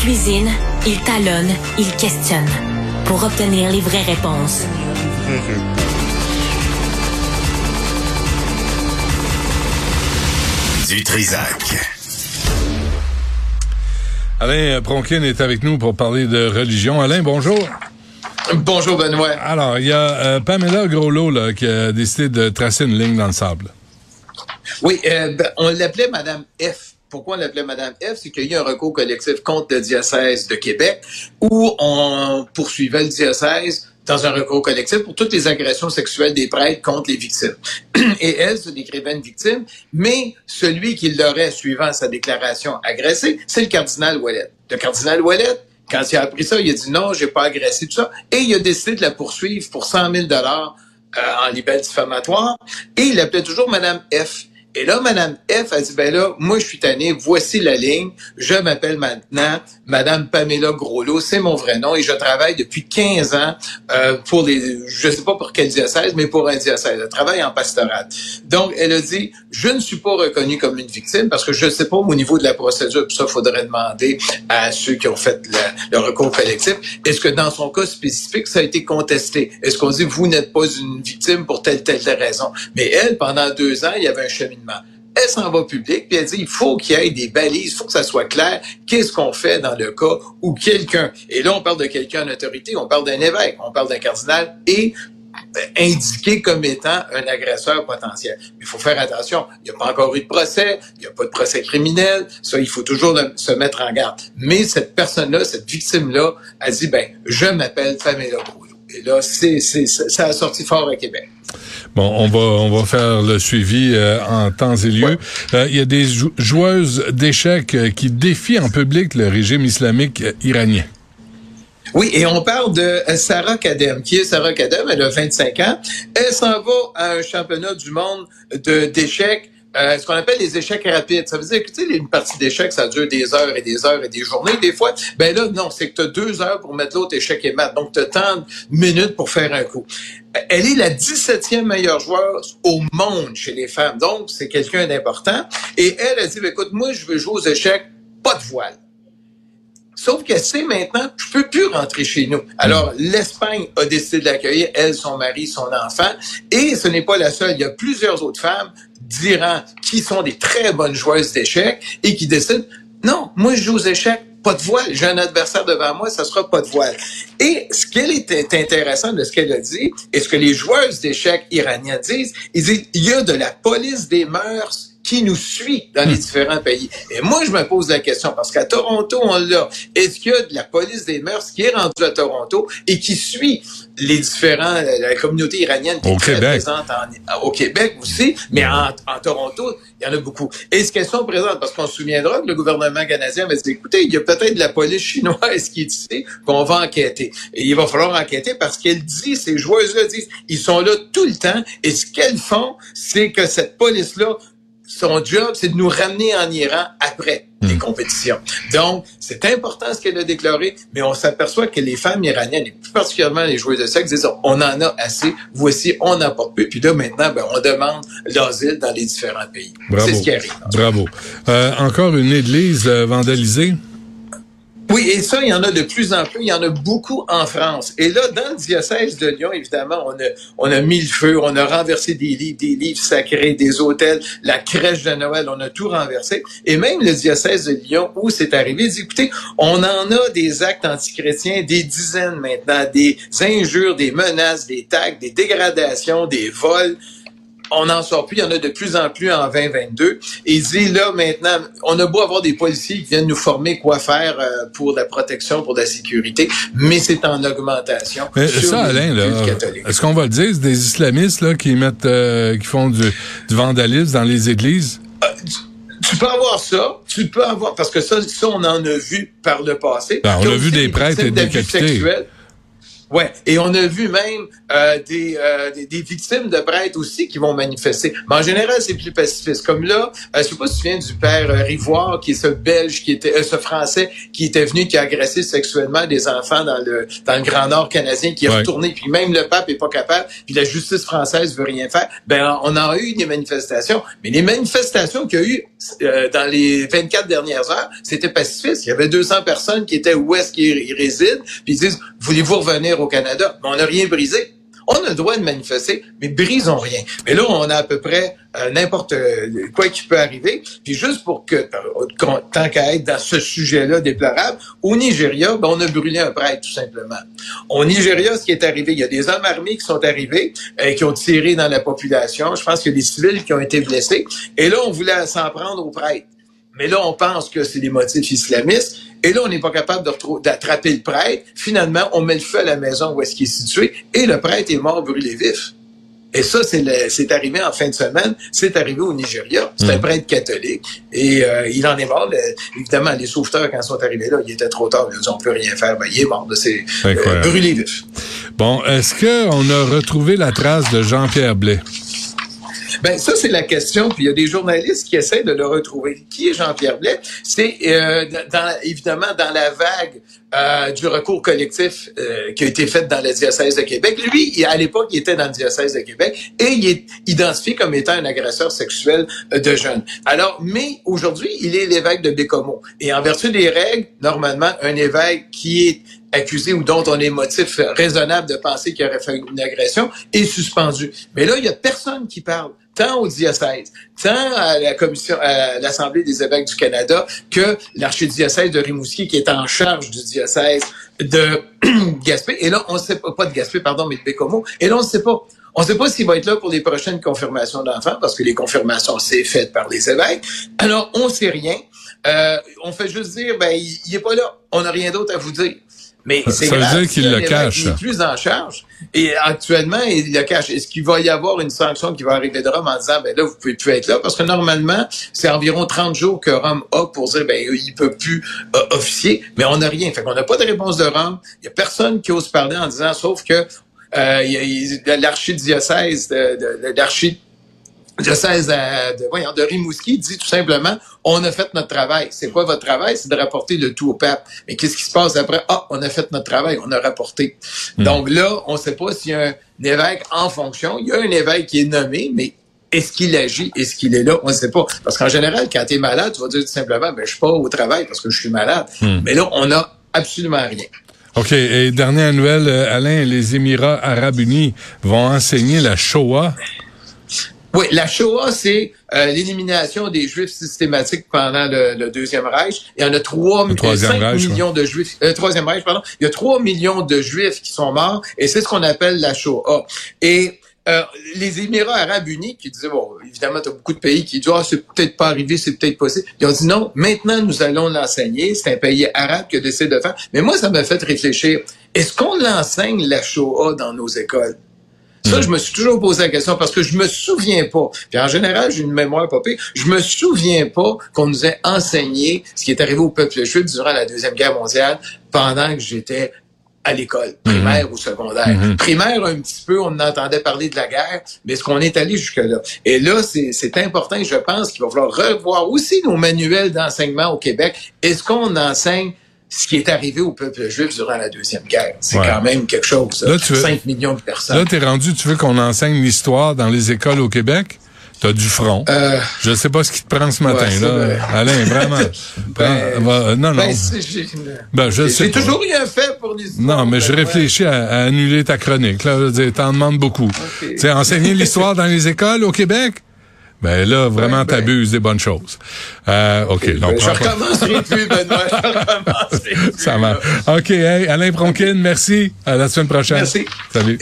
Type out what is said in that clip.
cuisine, il talonne, il questionne pour obtenir les vraies réponses. Du Trisac. Alain Pronkin est avec nous pour parler de religion. Alain, bonjour. Bonjour Benoît. Alors, il y a euh, Pamela Groslo là, qui a décidé de tracer une ligne dans le sable. Oui, euh, ben, on l'appelait Madame F. Pourquoi on l'appelait Madame F? C'est qu'il y a eu un recours collectif contre le diocèse de Québec où on poursuivait le diocèse dans un recours collectif pour toutes les agressions sexuelles des prêtres contre les victimes. Et elle se décrivait une victime, mais celui qui l'aurait, suivant sa déclaration, agressé, c'est le cardinal Ouellet. Le cardinal Ouellet, quand il a appris ça, il a dit non, j'ai pas agressé tout ça, et il a décidé de la poursuivre pour 100 000 dollars euh, en libelle diffamatoire, et il appelait toujours Madame F. Et là, Madame F a dit, ben là, moi, je suis tanné, voici la ligne. Je m'appelle maintenant Madame Pamela Groslo, c'est mon vrai nom, et je travaille depuis 15 ans euh, pour les, je sais pas pour quel diocèse, mais pour un diocèse. Je travaille en pastoral. Donc, elle a dit, je ne suis pas reconnue comme une victime parce que je ne sais pas au niveau de la procédure, puis ça, faudrait demander à ceux qui ont fait le, recours collectif. Est-ce que dans son cas spécifique, ça a été contesté? Est-ce qu'on dit, vous n'êtes pas une victime pour telle, telle, raison? Mais elle, pendant deux ans, il y avait un elle s'en va public, puis elle dit, il faut qu'il y ait des balises, il faut que ça soit clair, qu'est-ce qu'on fait dans le cas où quelqu'un, et là on parle de quelqu'un en autorité, on parle d'un évêque, on parle d'un cardinal, et indiqué comme étant un agresseur potentiel. Il faut faire attention, il n'y a pas encore eu de procès, il n'y a pas de procès criminel, ça, il faut toujours se mettre en garde. Mais cette personne-là, cette victime-là, a dit, ben, je m'appelle Pamela Boulot. Et là, c'est, ça a sorti fort à Québec. Bon, on va on va faire le suivi euh, en temps et lieu. Euh, il y a des joueuses d'échecs euh, qui défient en public le régime islamique iranien. Oui, et on parle de Sarah Kadem. Qui est Sarah Kadem? Elle a 25 ans. Elle s'en va à un championnat du monde de d'échecs euh, ce qu'on appelle les échecs rapides. Ça veut dire que, tu sais, une partie d'échecs, ça dure des heures et des heures et des journées, des fois. Ben là, non, c'est que tu as deux heures pour mettre l'autre échec et mat. Donc, tu as tant de minutes pour faire un coup. Elle est la 17e meilleure joueuse au monde chez les femmes. Donc, c'est quelqu'un d'important. Et elle a dit, ben, écoute, moi, je veux jouer aux échecs, pas de voile. Sauf que c'est maintenant, je peux plus rentrer chez nous. Alors, l'Espagne a décidé de l'accueillir, elle, son mari, son enfant. Et ce n'est pas la seule. Il y a plusieurs autres femmes d'Iran qui sont des très bonnes joueuses d'échecs et qui décident, non, moi, je joue aux échecs, pas de voile. J'ai un adversaire devant moi, ça sera pas de voile. Et ce qui est intéressant de ce qu'elle a dit, et ce que les joueuses d'échecs iraniennes disent, ils disent, il y a de la police des mœurs qui nous suit dans les hmm. différents pays. Et moi, je me pose la question, parce qu'à Toronto, on l'a. Est-ce qu'il y a de la police des mœurs qui est rendue à Toronto et qui suit les différents, euh, la communauté iranienne qui est très présente au Québec aussi, mais en, Toronto, il y en a beaucoup. Est-ce qu'elles sont présentes? Parce qu'on se souviendra que le gouvernement canadien va dire, écoutez, il y a peut-être de la police chinoise qui est ici, qu'on va enquêter. Et il va falloir enquêter parce qu'elle dit, ces joueuses-là disent, ils sont là tout le temps, et ce qu'elles font, c'est que cette police-là son job, c'est de nous ramener en Iran après les hmm. compétitions. Donc, c'est important ce qu'elle a déclaré, mais on s'aperçoit que les femmes iraniennes, et plus particulièrement les joueuses de sexe, disent on en a assez, voici, on n'en porte plus. Puis là, maintenant, ben, on demande l'asile dans les différents pays. C'est ce qui arrive. Bravo. Euh, encore une église euh, vandalisée? Oui, et ça, il y en a de plus en plus. Il y en a beaucoup en France. Et là, dans le diocèse de Lyon, évidemment, on a, on a mis le feu, on a renversé des livres, des livres sacrés, des hôtels, la crèche de Noël, on a tout renversé. Et même le diocèse de Lyon, où c'est arrivé, écoutez, on en a des actes antichrétiens, des dizaines maintenant, des injures, des menaces, des tags, des dégradations, des vols on n'en sort plus, il y en a de plus en plus en 2022. Et il dit là maintenant, on a beau avoir des policiers qui viennent nous former quoi faire euh, pour la protection, pour la sécurité, mais c'est en augmentation. Mais ça, Alain, est-ce qu'on va le dire, c'est des islamistes là qui mettent, euh, qui font du, vandalisme dans les églises? Euh, tu peux avoir ça, tu peux avoir parce que ça, ça on en a vu par le passé. Ben, on a vu des prêtres et des décapités. Ouais, et on a vu même euh, des, euh, des, des victimes de prêtres aussi qui vont manifester. Mais en général, c'est plus pacifiste. Comme là, euh, je sais pas si tu te souviens du père euh, Rivoire, qui est ce Belge, qui était, euh, ce Français qui était venu, qui a agressé sexuellement des enfants dans le dans le Grand Nord canadien, qui est Ouais. retourné, puis même le pape est pas capable, puis la justice française veut rien faire. Ben, on a eu des manifestations, mais les manifestations qu'il y a eu euh, dans les 24 dernières heures, c'était pacifiste. Il y avait 200 personnes qui étaient où est-ce qu'ils ils résident, puis ils disent voulez-vous revenir au Canada Mais on n'a rien brisé. On a le droit de manifester, mais brisons rien. Mais là, on a à peu près euh, n'importe euh, quoi qui peut arriver. Puis juste pour que, euh, tant qu'à être dans ce sujet-là déplorable, au Nigeria, ben, on a brûlé un prêtre, tout simplement. Au Nigeria, ce qui est arrivé, il y a des hommes armés qui sont arrivés, euh, qui ont tiré dans la population. Je pense qu'il y a des civils qui ont été blessés. Et là, on voulait s'en prendre aux prêtres. Mais là, on pense que c'est des motifs islamistes. Et là, on n'est pas capable d'attraper le prêtre. Finalement, on met le feu à la maison où est-ce qu'il est situé et le prêtre est mort brûlé vif. Et ça, c'est arrivé en fin de semaine. C'est arrivé au Nigeria. C'est un Mm. prêtre catholique. Et euh, il en est mort. Le- évidemment, les sauveteurs, quand ils sont arrivés là, il était trop tard. Ils ont dit, on peut rien faire. Ben, il est mort. C'est euh, brûlé vif. Bon, est-ce qu'on a retrouvé la trace de Jean-Pierre Blais? Ben ça c'est la question. Puis il y a des journalistes qui essaient de le retrouver. Qui est Jean-Pierre Blais? C'est euh, dans, évidemment dans la vague euh, du recours collectif euh, qui a été fait dans le diocèse de Québec. Lui, à l'époque, il était dans le diocèse de Québec et il est identifié comme étant un agresseur sexuel euh, de jeunes. Alors, mais aujourd'hui, il est l'évêque de Bécomo. Et en vertu des règles, normalement, un évêque qui est accusé ou dont on est motif raisonnable de penser qu'il aurait fait une agression est suspendu. Mais là, il y a personne qui parle, tant au diocèse, tant à la commission, à l'Assemblée des évêques du Canada, que l'archidiocèse de Rimouski qui est en charge du diocèse de Gaspé. Et là, on sait pas, pas de Gaspé, pardon, mais de Bécomo. Et là, on ne sait pas. On ne sait pas s'il va être là pour les prochaines confirmations d'enfants, parce que les confirmations, c'est fait par les évêques. Alors, on sait rien. Euh, on fait juste dire, ben, il, il est pas là. On n'a rien d'autre à vous dire. Mais c'est Ça veut grave, dire qu'il le cache. n'est plus en charge. Et actuellement, il le cache. Est-ce qu'il va y avoir une sanction qui va arriver de Rome en disant, ben là, vous pouvez plus être là? Parce que normalement, c'est environ 30 jours que Rome a pour dire, ben, il peut plus euh, officier. Mais on n'a rien. Fait qu'on n'a pas de réponse de Rome. Il y a personne qui ose parler en disant, sauf que euh, il il a l'archidiocèse de, de, de- l'archi- diocèse de, de, voyons, de Rimouski dit tout simplement on a fait notre travail. C'est quoi votre travail? C'est de rapporter le tout au pape. Mais qu'est-ce qui se passe après? Ah, on a fait notre travail, on a rapporté. Donc là, on ne sait pas s'il y a un évêque en fonction. Il y a un évêque qui est nommé, mais est-ce qu'il agit? Est-ce qu'il est là? On ne sait pas. Parce qu'en général, quand tu es malade, tu vas dire tout simplement ben, je suis pas au travail parce que je suis malade. Mais là, on n'a absolument rien. OK. Et dernière nouvelle, euh, Alain, les Émirats arabes unis vont enseigner la Shoah. Oui, la Shoah, c'est euh, l'élimination des Juifs systématiques pendant le, le Deuxième Reich. Il y en a 3 Le Troisième 5 Reich, millions de Juifs. Euh, Troisième Reich, pardon. Il y a 3 millions de Juifs qui sont morts, et c'est ce qu'on appelle la Shoah. Et euh, les Émirats arabes unis qui disaient, bon, évidemment, tu as beaucoup de pays qui disent, ah, c'est peut-être pas arrivé, c'est peut-être possible. Ils ont dit, non, maintenant, nous allons l'enseigner. C'est un pays arabe qui a décidé de faire. Mais moi, ça m'a fait réfléchir. Est-ce qu'on l'enseigne, la Shoah, dans nos écoles? Ça, je me suis toujours posé la question parce que je me souviens pas. Puis en général, j'ai une mémoire pire. Je me souviens pas qu'on nous ait enseigné ce qui est arrivé au peuple juif durant la Deuxième Guerre mondiale pendant que j'étais à l'école, primaire ou secondaire. Primaire, un petit peu, on entendait parler de la guerre, mais est-ce qu'on est allé jusque-là? Et là, c'est c'est important, je pense qu'il va falloir revoir aussi nos manuels d'enseignement au Québec. Est-ce qu'on enseigne ce qui est arrivé au peuple juif durant la Deuxième Guerre? C'est Ouais. quand même quelque chose. Là, tu veux- 5 millions de personnes. Là, t'es rendu, tu veux qu'on enseigne l'histoire dans les écoles au Québec? T'as du front. Euh, Je sais pas ce qui te prend ce matin, Ouais, là. vrai. Alain, vraiment. Ben, Va- va- non, non. Ben, Ben, je sais j'ai toujours un fait pour l'histoire. Non, mais je Ben, réfléchis à, à annuler ta chronique. Là, je veux dire, t'en demandes beaucoup. Tu sais, enseigner l'histoire dans les écoles au Québec? Ben là, vraiment, Ouais, ben- t'abuses des bonnes choses. Euh, OK. donc, je recommencerai plus, Benoît. Je recommencerai plus. Ça marche. OK, hey, Alain Pronkin, merci. À la semaine prochaine. Merci. Salut.